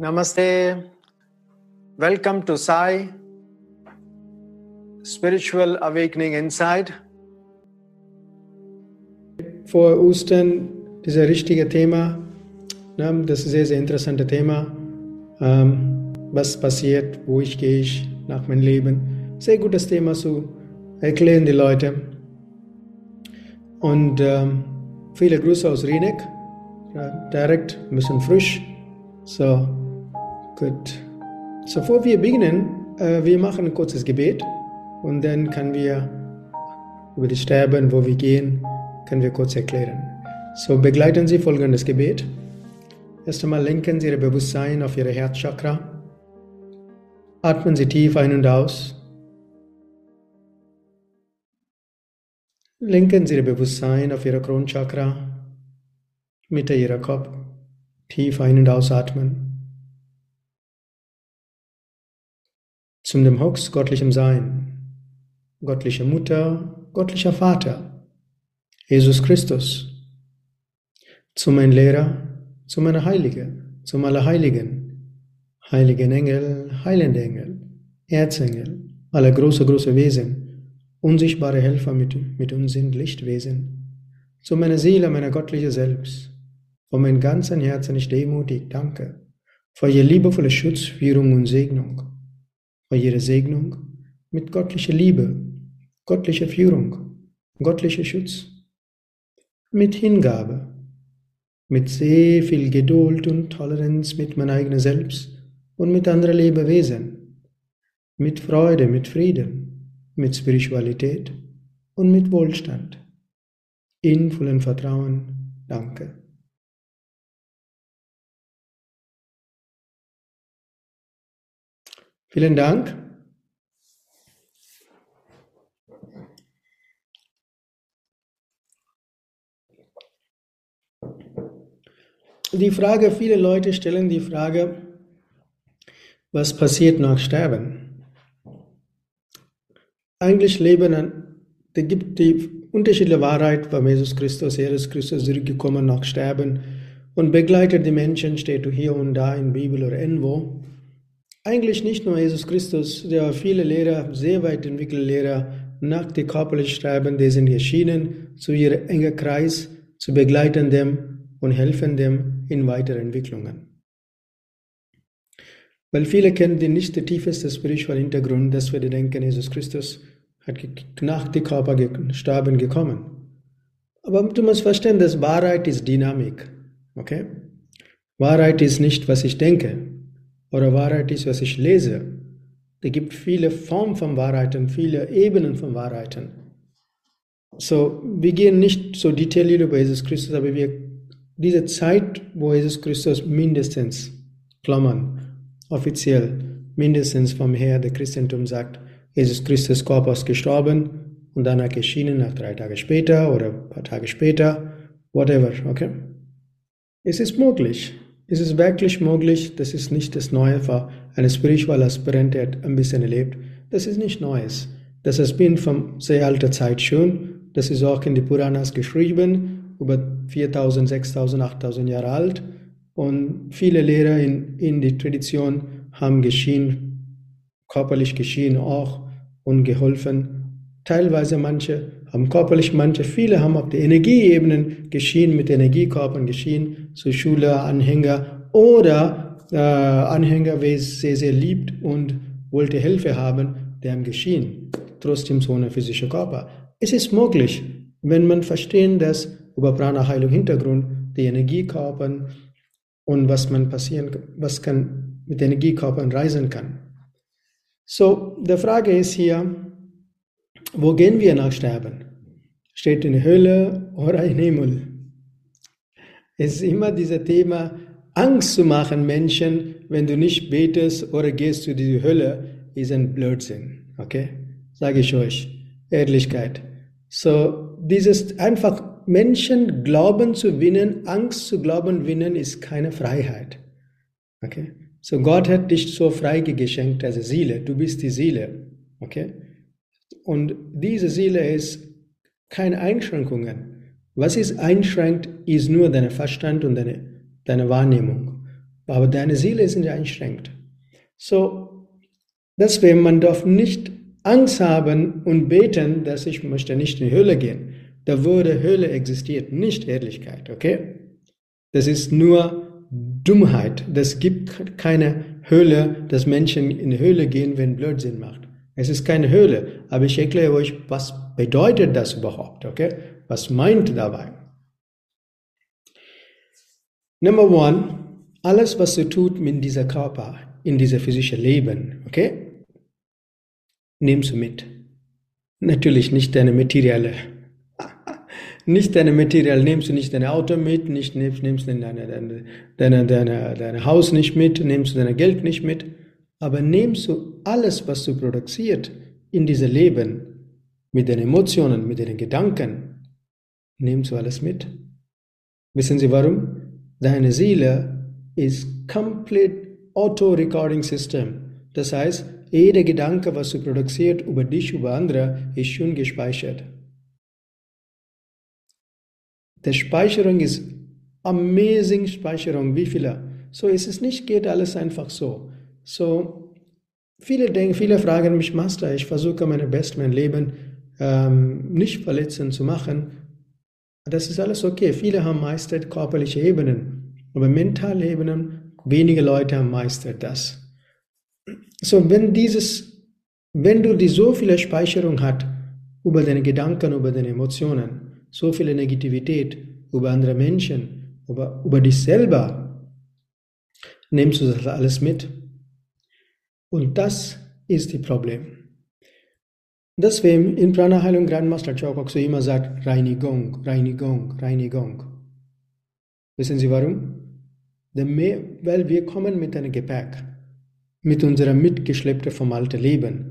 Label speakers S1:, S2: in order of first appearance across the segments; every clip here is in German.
S1: Namaste. Welcome to Sai Spiritual Awakening Inside.
S2: Vor Ostern, dieser richtige Thema, ne, das ist sehr, sehr interessantes Thema. Ähm, was passiert, wo ich gehe ich nach meinem Leben. Sehr gutes Thema zu erklären die Leute. Und ähm, viele Grüße aus Rieneck. Ja, direkt, ein bisschen frisch. So, gut. So, bevor wir beginnen, äh, wir machen ein kurzes Gebet und dann können wir über das Sterben, wo wir gehen, können wir kurz erklären. So, begleiten Sie folgendes Gebet. Erst einmal lenken Sie Ihr Bewusstsein auf Ihre Herzchakra. Atmen Sie tief ein und aus. Lenken Sie Ihr Bewusstsein auf Ihre Kronchakra, Mitte Ihrer Kopf. Tief ein- und ausatmen. Zum dem Höchst göttlichem Sein, göttliche Mutter, göttlicher Vater, Jesus Christus, zu meinem Lehrer, zu meiner Heilige, zum Allerheiligen, heiligen Engel, heilende Engel, Erzengel, alle große, große Wesen, unsichtbare Helfer mit, mit uns sind Lichtwesen, zu meiner Seele, meiner göttliche Selbst, von meinem ganzen Herzen ich demutig danke für Ihr liebevolle Schutz, Führung und Segnung, für Ihre Segnung mit göttlicher Liebe, göttlicher Führung, göttlicher Schutz, mit Hingabe, mit sehr viel Geduld und Toleranz mit meinem eigenen Selbst und mit anderen Lebewesen, mit Freude, mit Frieden, mit Spiritualität und mit Wohlstand. In vollem Vertrauen, danke. Vielen Dank. Die Frage, viele Leute stellen die Frage, was passiert nach Sterben? Eigentlich leben, da gibt die unterschiedliche Wahrheit von Jesus Christus. Jesus Christus zurückgekommen nach Sterben und begleitet die Menschen, steht hier und da in Bibel oder irgendwo. Eigentlich nicht nur Jesus Christus, der viele Lehrer, sehr weit entwickelte Lehrer, nach dem körperlichen Sterben, die sind erschienen zu ihrem engen Kreis, zu begleiten dem und helfen dem in weiteren Entwicklungen. Weil viele kennen den nicht den tiefsten spirituellen Hintergrund, dass wir denken, Jesus Christus hat nach dem Körper sterben gekommen. Aber du musst verstehen, dass Wahrheit ist Dynamik. Okay? Wahrheit ist nicht, was ich denke. Oder Wahrheit ist, was ich lese. Es gibt viele Formen von Wahrheiten, viele Ebenen von Wahrheiten. So, wir gehen nicht so detailliert über Jesus Christus, aber wir, diese Zeit, wo Jesus Christus mindestens, Klammern, offiziell, mindestens vom Herr der Christentum sagt, Jesus Christus ist gestorben und danach erschienen, nach drei Tagen später oder ein paar Tage später, whatever, okay? Es ist möglich. Es ist wirklich möglich, das ist nicht das Neue für einen spirituellen Aspirant, der ein bisschen erlebt. Das ist nicht Neues. Das ist bin von sehr alter Zeit schon. Das ist auch in die Puranas geschrieben, über 4000, 6000, 8000 Jahre alt. Und viele Lehrer in, in die Tradition haben geschehen, körperlich geschehen auch und geholfen. Teilweise manche haben körperlich, manche, viele haben auf der Energieebenen geschehen, mit Energiekörpern geschehen, so Schüler, Anhänger oder äh, Anhänger, wer es sehr, sehr liebt und wollte Hilfe haben, der haben geschehen, trotzdem so eine physische Körper. Es ist möglich, wenn man verstehen, dass über Prana-Heilung Hintergrund die Energiekörpern und was man passieren, was kann mit Energiekörpern reisen kann. So, die Frage ist hier, wo gehen wir nach Sterben? Steht in Hölle oder im Himmel? Es ist immer dieses Thema, Angst zu machen Menschen, wenn du nicht betest oder gehst zu die Hölle, ist ein Blödsinn. Okay? Sage ich euch. Ehrlichkeit. So, dieses einfach Menschen glauben zu winnen, Angst zu glauben winnen, ist keine Freiheit. Okay? So, Gott hat dich so frei geschenkt als Seele. Du bist die Seele. Okay? Und diese Seele ist keine Einschränkungen. Was ist einschränkt, ist nur dein Verstand und deine, deine Wahrnehmung. Aber deine Seele ist nicht einschränkt. So, deswegen, man darf nicht Angst haben und beten, dass ich möchte nicht in die Höhle gehen. Da würde Höhle existiert, nicht Ehrlichkeit, okay? Das ist nur Dummheit. Das gibt keine Höhle, dass Menschen in die Höhle gehen, wenn Blödsinn macht. Es ist keine Höhle, aber ich erkläre euch, was bedeutet das überhaupt, okay? Was meint dabei? Number one, alles, was du tut mit dieser Körper, in dieser physischen Leben, okay? Nimmst du mit. Natürlich nicht deine materielle nicht deine Material, nimmst du nicht dein Auto mit, nicht nimmst, nimmst deine, deine, deine, deine, deine Haus nicht mit, nimmst du dein Geld nicht mit, aber nimmst du alles, was du produziert in diesem Leben, mit den Emotionen, mit den Gedanken, nimmst du alles mit. Wissen Sie warum? Deine Seele ist komplett Auto-Recording System. Das heißt, jeder Gedanke, was du produziert über dich, über andere, ist schon gespeichert. Der Speicherung ist amazing Speicherung, wie viele. So ist es nicht, geht alles einfach so. So, viele denken, viele fragen mich, Master, ich versuche mein Bestes, mein Leben ähm, nicht verletzend zu machen. Das ist alles okay. Viele haben meistert körperliche Ebenen, aber mentale Ebenen, wenige Leute haben meistert das. So, wenn dieses, wenn du die so viele Speicherung hast über deine Gedanken, über deine Emotionen, so viele Negativität über andere Menschen, über, über dich selber, nimmst du das alles mit. Und das ist das Problem. Deswegen in Prana-Heilung Grandmaster Chokok so immer sagt Reinigung, Reinigung, Reinigung. Wissen Sie warum? Weil wir kommen mit einem Gepäck, mit unserem mitgeschleppten vom alten Leben.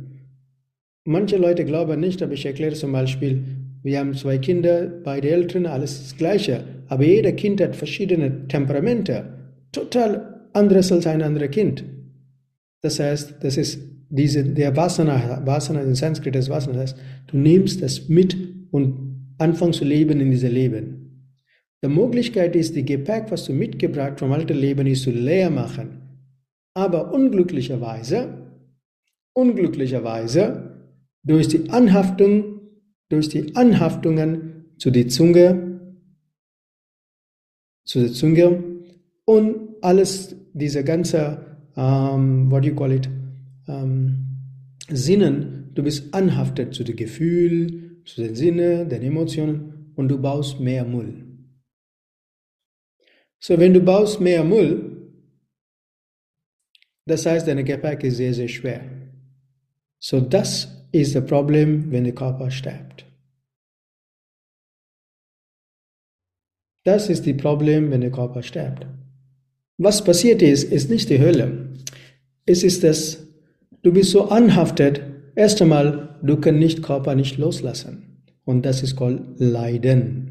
S2: Manche Leute glauben nicht, aber ich erkläre zum Beispiel, wir haben zwei Kinder, beide Eltern, alles das Gleiche. Aber jeder Kind hat verschiedene Temperamente. Total anderes als ein anderes Kind. Das heißt, das ist diese, der Vasana, Vasana in Sanskrit, das Vasana heißt, du nimmst das mit und anfängst zu leben in diesem Leben. Die Möglichkeit ist, die Gepäck, was du mitgebracht vom alten Leben ist, zu leer machen. Aber unglücklicherweise, unglücklicherweise, durch die Anhaftung durch die Anhaftungen zu der Zunge, zu der Zunge und alles, diese ganze, um, ähm, what do you call it, um, ähm, Sinnen, du bist anhaftet zu dem Gefühl, zu den Sinnen, den Emotionen und du baust mehr Müll. So, wenn du baust mehr Müll, das heißt, deine Gepäck ist sehr, sehr schwer. So, das ist das Problem, wenn der Körper stirbt. Das ist das Problem, wenn der Körper stirbt. Was passiert ist, ist nicht die Hölle. Es ist das, du bist so anhaftet, erst einmal, du kannst nicht Körper nicht loslassen. Und das ist called Leiden.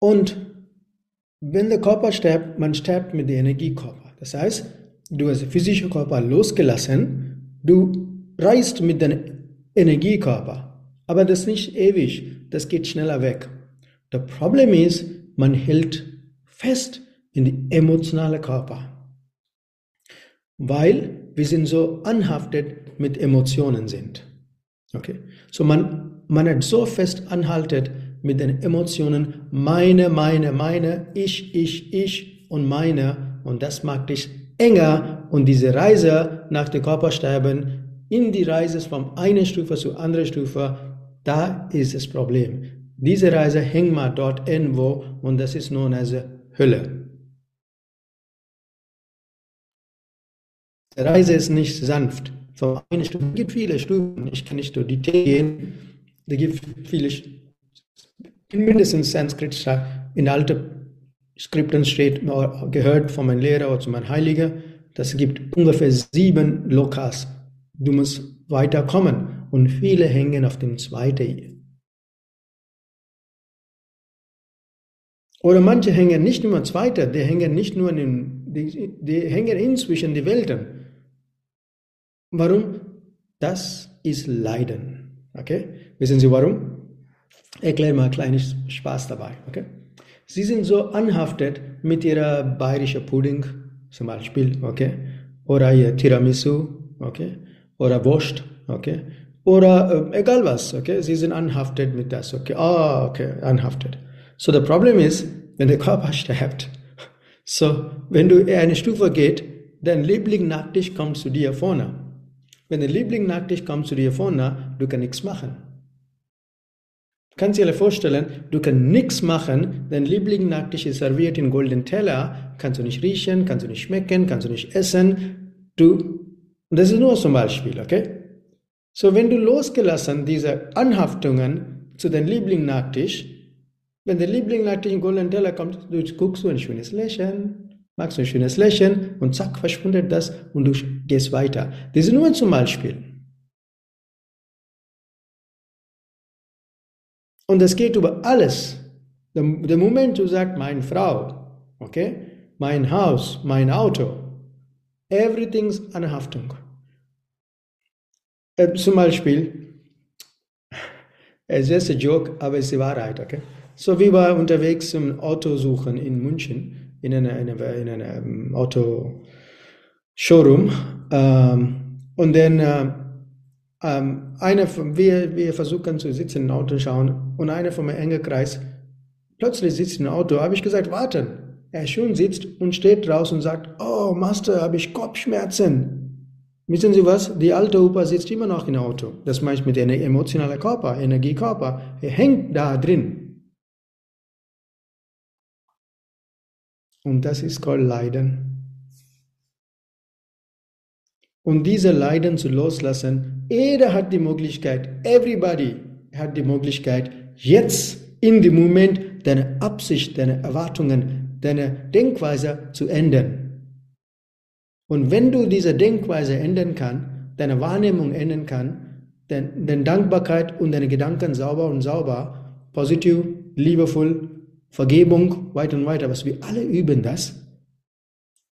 S2: Und wenn der Körper stirbt, man stirbt mit dem Energiekörper. Das heißt, du hast den physischen Körper losgelassen, du reist mit dem Energiekörper. Aber das ist nicht ewig, das geht schneller weg. Das Problem ist, man hält fest in die emotionale Körper. Weil wir sind so anhaftet mit Emotionen sind. Okay. So man, man hat so fest anhaltet mit den Emotionen meine, meine, meine, ich, ich, ich und meine und das macht dich enger und diese Reise nach dem Körpersterben in die Reise von einer Stufe zu anderen Stufe, da ist das Problem. Diese Reise hängt mal dort irgendwo und das ist nun als Hölle. Die Reise ist nicht sanft. Von einer Stufe, es gibt viele Stufen. Ich kann nicht durch die T gehen. Es gibt viele mindestens Sanskrit in alten Skripten steht, gehört von meinem Lehrer oder zu meinem Heiliger, das gibt ungefähr sieben Lokas. Du musst weiterkommen und viele hängen auf dem zweiten Oder manche hängen nicht nur zweiter, die hängen nicht nur in, die, die hängen inzwischen die Welten. Warum? Das ist Leiden. Okay? Wissen Sie warum? Erkläre mal ein kleines Spaß dabei. Okay? Sie sind so anhaftet mit ihrer bayerischen Pudding, zum Beispiel, okay? Oder ihr Tiramisu, okay? Oder Wurst, okay? Oder äh, egal was, okay? Sie sind anhaftet mit das, okay? Ah, okay, anhaftet. So, the problem ist, wenn der Körper stirbt, so, wenn du eine Stufe geht, dein Liebling nach dich kommt zu dir vorne. Wenn der Liebling nach dich kommt zu dir vorne, du kannst nichts machen. Kannst dir vorstellen, du kannst nichts machen, dein Liebling nach dich ist serviert in goldenen Teller, kannst du nicht riechen, kannst du nicht schmecken, kannst du nicht essen. Du, das ist nur zum Beispiel, okay? So, wenn du losgelassen diese Anhaftungen zu deinem Liebling nach dich, wenn der Liebling nach dich in goldenen Teller kommt, du guckst du ein schönes Lächeln, magst du ein schönes Lächeln und zack, verschwindet das und du gehst weiter. Das ist nur zum Beispiel. Und es geht über alles. Der, der Moment, du sagst, meine Frau, okay, mein Haus, mein Auto, everything's eine Haftung. Äh, zum Beispiel, es ist ein Joke, aber es ist die Wahrheit, okay? So wie wir unterwegs zum Auto suchen in München in einer eine, in eine, um, Auto-Showroom. Ähm, und dann äh, ähm, einer von, wir, wir versuchen zu sitzen im Auto schauen und einer von meinem engen Kreis plötzlich sitzt im Auto, habe ich gesagt, warten. Er schon sitzt und steht draußen und sagt, oh Master, habe ich Kopfschmerzen. Wissen Sie was? Die alte Opa sitzt immer noch im Auto. Das meint mit einer emotionalen Körper, Energiekörper. Er hängt da drin. Und das ist called Leiden. Und diese Leiden zu loslassen, jeder hat die Möglichkeit, everybody hat die Möglichkeit, jetzt in dem Moment deine Absicht, deine Erwartungen, deine Denkweise zu ändern. Und wenn du diese Denkweise ändern kannst, deine Wahrnehmung ändern kannst, deine Dankbarkeit und deine Gedanken sauber und sauber, positiv, liebevoll, Vergebung, weiter und weiter, was wir alle üben das,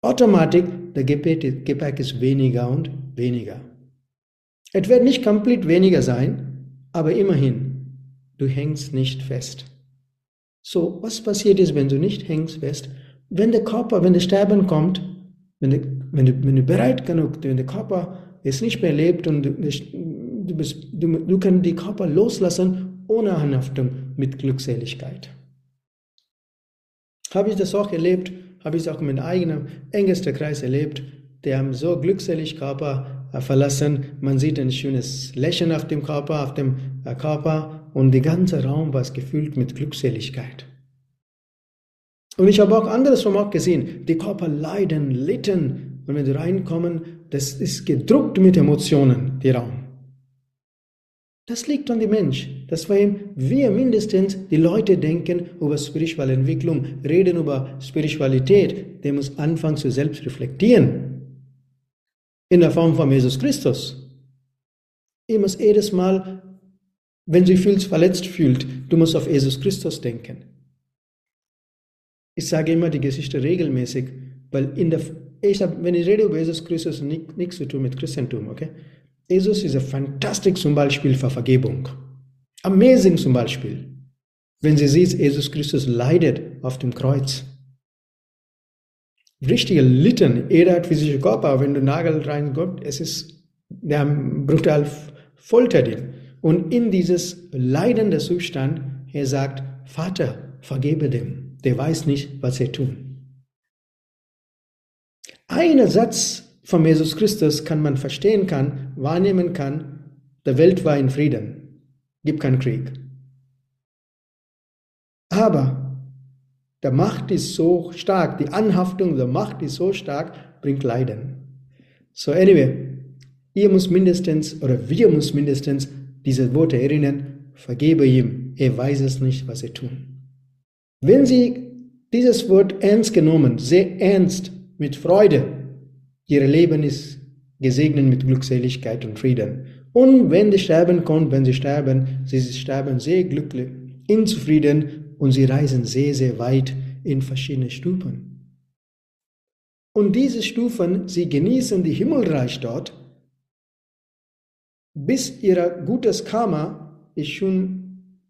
S2: automatisch der Gepäck ist weniger und weniger. Es wird nicht komplett weniger sein, aber immerhin, du hängst nicht fest. So, was passiert ist, wenn du nicht hängst fest? Wenn der Körper, wenn der Sterben kommt, wenn du, wenn du, wenn du bereit genug, wenn der Körper es nicht mehr lebt und du, du, bist, du, du kannst den Körper loslassen ohne Anhaftung mit Glückseligkeit. Habe ich das auch erlebt, habe ich es auch mit eigenem engsten Kreis erlebt. Die haben so glückselig Körper verlassen. Man sieht ein schönes Lächeln auf dem Körper, auf dem äh, Körper und der ganze Raum war gefüllt mit Glückseligkeit. Und ich habe auch anderes vom auch gesehen. Die Körper leiden, litten. Und wenn sie reinkommen, das ist gedruckt mit Emotionen, die Raum. Das liegt an dem Mensch. Das war ihm, wir mindestens, die Leute denken über spirituelle Entwicklung, reden über Spiritualität, der muss anfangen zu selbst reflektieren. In der Form von Jesus Christus. Ihr muss jedes Mal, wenn sie fühlt, verletzt fühlt, du musst auf Jesus Christus denken. Ich sage immer die Geschichte regelmäßig, weil in der, ich hab, wenn ich rede über Jesus Christus, nichts zu tun mit Christentum, okay? Jesus ist ein fantastisches Beispiel für Vergebung. Amazing zum Beispiel. Wenn sie sieht, Jesus Christus leidet auf dem Kreuz. Richtige Litten, jeder hat physische Körper, wenn du Nagel reinkommst, es ist der brutal foltert ihn. Und in dieses leidende Zustand, er sagt, Vater, vergebe dem, der weiß nicht, was er tut. Ein Satz von Jesus Christus kann man verstehen kann, wahrnehmen kann, der Welt war in Frieden, gibt keinen Krieg. Aber der Macht ist so stark, die Anhaftung der Macht ist so stark, bringt Leiden. So anyway, ihr muss mindestens oder wir muss mindestens diese Worte erinnern, vergebe ihm, er weiß es nicht, was er tun. Wenn Sie dieses Wort ernst genommen, sehr ernst, mit Freude Ihr Leben ist gesegnet mit Glückseligkeit und Frieden. Und wenn die Sterben kommt, wenn sie sterben, sie sterben sehr glücklich, in Zufrieden und sie reisen sehr, sehr weit in verschiedene Stufen. Und diese Stufen, sie genießen die Himmelreich dort, bis ihr gutes Karma ist schon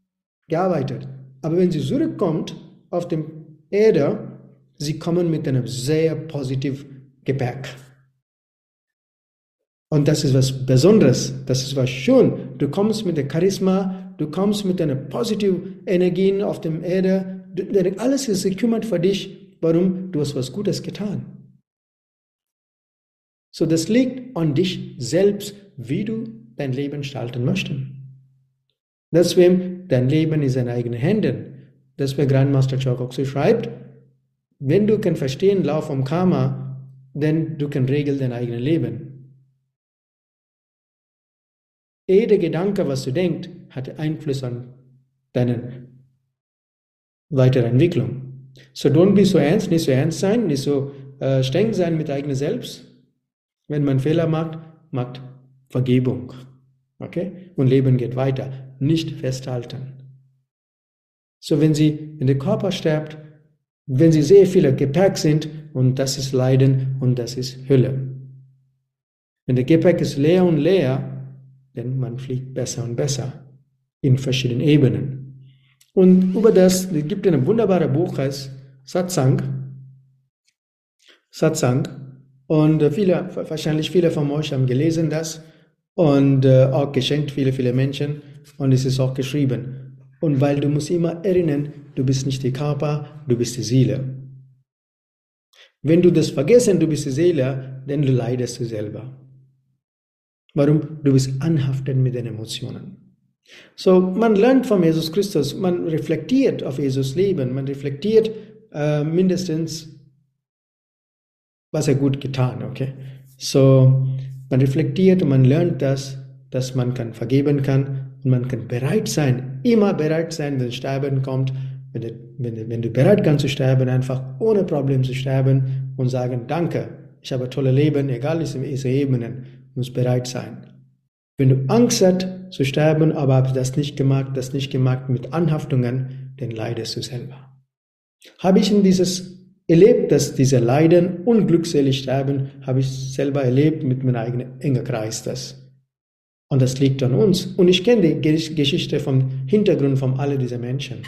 S2: gearbeitet. Aber wenn sie zurückkommt auf die Erde, sie kommen mit einem sehr positiven Gepäck. Und das ist was Besonderes, das ist was schön. Du kommst mit der Charisma, du kommst mit einer positiven Energien auf der Erde, alles ist gekümmert für dich. Warum? Du hast was Gutes getan. So, das liegt an dich selbst, wie du dein Leben gestalten möchtest. Deswegen, dein Leben ist in eigenen Händen. Deswegen Grandmaster Chokoku schreibt, wenn du kann verstehen, Lauf vom Karma, dann du kann regeln dein eigenes Leben. Jeder Gedanke, was du denkst, hat Einfluss an deine weitere Entwicklung. So don't be so ernst, nicht so ernst sein, nicht so äh, streng sein mit eigenem Selbst. Wenn man Fehler macht, macht Vergebung. Okay? Und Leben geht weiter. Nicht festhalten. So, wenn sie, wenn der Körper stirbt, wenn sie sehr viele Gepäck sind, und das ist Leiden und das ist Hölle. Wenn der Gepäck ist leer und leer, denn man fliegt besser und besser in verschiedenen Ebenen. Und über das es gibt ein wunderbares Buch, heißt Satsang. Satsang. Und viele, wahrscheinlich viele von euch haben gelesen das und äh, auch geschenkt viele, viele Menschen und es ist auch geschrieben. Und weil du musst immer erinnern, du bist nicht der Körper, du bist die Seele. Wenn du das vergessen, du bist die Seele, dann leidest du selber. Warum? Du bist anhaftet mit den Emotionen. So, man lernt von Jesus Christus, man reflektiert auf Jesus Leben, man reflektiert äh, mindestens, was er gut getan, okay? So, man reflektiert und man lernt das, dass man kann vergeben kann und man kann bereit sein, immer bereit sein, wenn Sterben kommt, wenn du, wenn, wenn du bereit kannst zu sterben, einfach ohne Problem zu sterben und sagen, danke, ich habe ein tolles Leben, egal in welchen Ebenen, muss bereit sein. Wenn du Angst hast zu sterben, aber habe das nicht gemacht, das nicht gemacht mit Anhaftungen, dann leidest du selber. Habe ich in dieses erlebt, dass diese Leiden unglückselig sterben, habe ich selber erlebt mit meinem eigenen engen Kreis das. Und das liegt an uns. Und ich kenne die Geschichte vom Hintergrund von all diesen Menschen.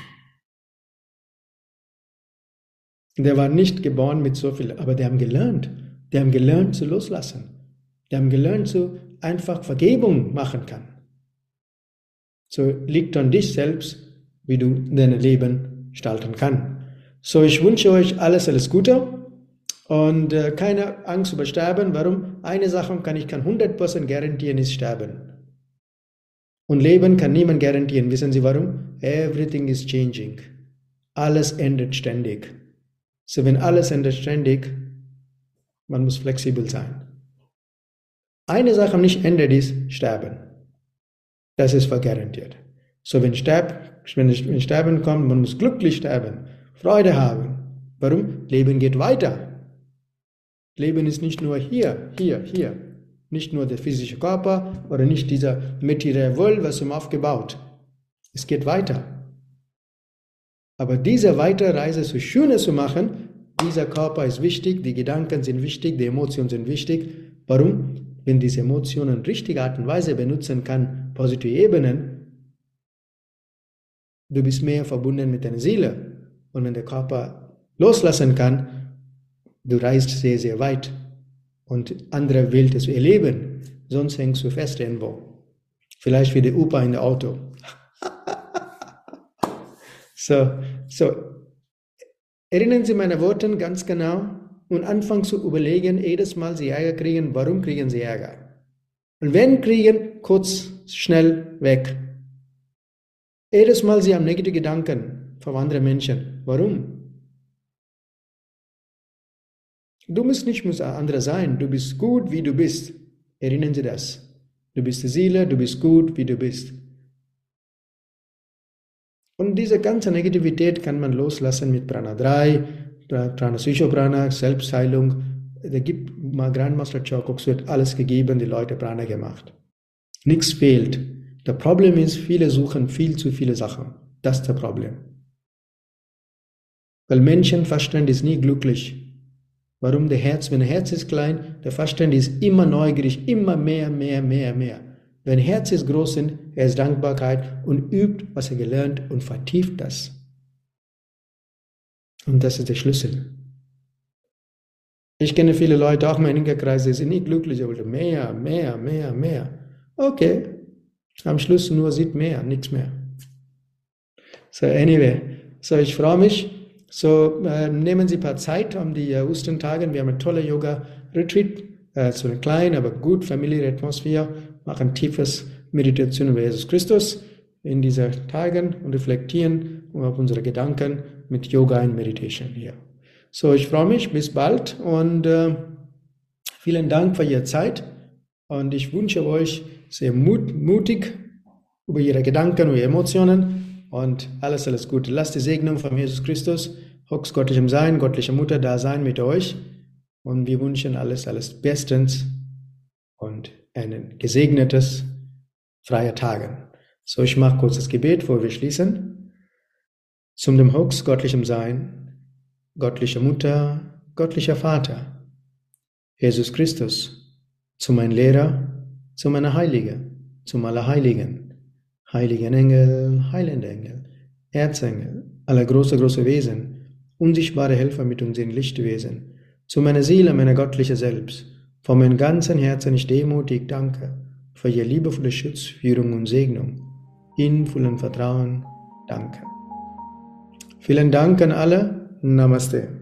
S2: Der war nicht geboren mit so viel, aber die haben gelernt. Die haben gelernt zu loslassen. Die haben gelernt, so einfach Vergebung machen kann. So liegt an dich selbst, wie du dein Leben gestalten kannst. So, ich wünsche euch alles, alles Gute und äh, keine Angst über Sterben. Warum? Eine Sache kann ich kann 100% garantieren, ist Sterben. Und Leben kann niemand garantieren. Wissen Sie warum? Everything is changing. Alles ändert ständig. So, wenn alles ändert ständig, man muss flexibel sein. Eine Sache nicht ändert ist Sterben. Das ist garantiert. So wenn, Sterb, wenn, wenn Sterben kommt, man muss glücklich sterben, Freude haben. Warum? Leben geht weiter. Leben ist nicht nur hier, hier, hier. Nicht nur der physische Körper oder nicht dieser materielle Welt, was ihm aufgebaut. Es geht weiter. Aber diese Weiterreise so Schönes zu machen, dieser Körper ist wichtig, die Gedanken sind wichtig, die Emotionen sind wichtig. Warum? Wenn diese Emotionen richtige Art und Weise benutzen kann, positive Ebenen, du bist mehr verbunden mit deiner Seele. Und wenn der Körper loslassen kann, du reist sehr, sehr weit und andere Welt zu erleben. Sonst hängst du fest irgendwo. Vielleicht wie der Opa in der Auto. so, so. Erinnern Sie meine Worte ganz genau und anfangen zu überlegen, jedes Mal sie Ärger kriegen, warum kriegen sie Ärger? Und wenn kriegen, kurz, schnell weg. Jedes Mal sie haben negative Gedanken von anderen Menschen. Warum? Du musst nicht muss andere sein. Du bist gut, wie du bist. Erinnern Sie das. Du bist die Seele, du bist gut, wie du bist. Und diese ganze Negativität kann man loslassen mit Prana 3, Prana Prana, Selbstheilung. Da gibt Grandmaster Chokoks wird alles gegeben, die Leute Prana gemacht. Nichts fehlt. Das Problem ist, viele suchen viel zu viele Sachen. Das ist das Problem. Weil Menschenverstand ist nie glücklich. Warum der Herz? Wenn der Herz ist klein, der Verstand ist immer neugierig, immer mehr, mehr, mehr, mehr. Wenn Herz ist groß er ist Dankbarkeit und übt, was er gelernt und vertieft das. Und das ist der Schlüssel. Ich kenne viele Leute, auch meine Kreis, die sind nicht glücklich, aber mehr, mehr, mehr, mehr. Okay, am Schluss nur sieht mehr, nichts mehr. So, anyway, so ich freue mich. So, äh, nehmen Sie ein paar Zeit um die äh, Ostertage. Wir haben eine tolle Yoga-Retreat, äh, so eine kleine, aber gut familiäre Atmosphäre, machen tiefes Meditation über Jesus Christus in diesen Tagen und reflektieren auf unsere Gedanken mit Yoga und Meditation hier. So, ich freue mich, bis bald und äh, vielen Dank für Ihre Zeit und ich wünsche euch sehr mut, mutig über Ihre Gedanken, Ihre Emotionen und alles, alles Gute. Lasst die Segnung von Jesus Christus, Hochs göttlichem Sein, göttlicher Mutter da sein mit euch und wir wünschen alles, alles bestens und ein gesegnetes, freie Tagen. So, ich mache kurz das Gebet, bevor wir schließen. Zum dem Hochs göttlichem Sein, göttliche Mutter, göttlicher Vater, Jesus Christus, zu meinem Lehrer, zu meiner Heilige, zum Allerheiligen, heiligen Engel, heilende Engel, Erzengel, aller große, große Wesen, unsichtbare Helfer mit uns in Lichtwesen, zu meiner Seele, meiner göttliche Selbst, von meinem ganzen Herzen ich demutig danke für ihr liebevolle Schutz, Führung und Segnung. In vollem Vertrauen, danke. Vielen Dank an alle Namaste.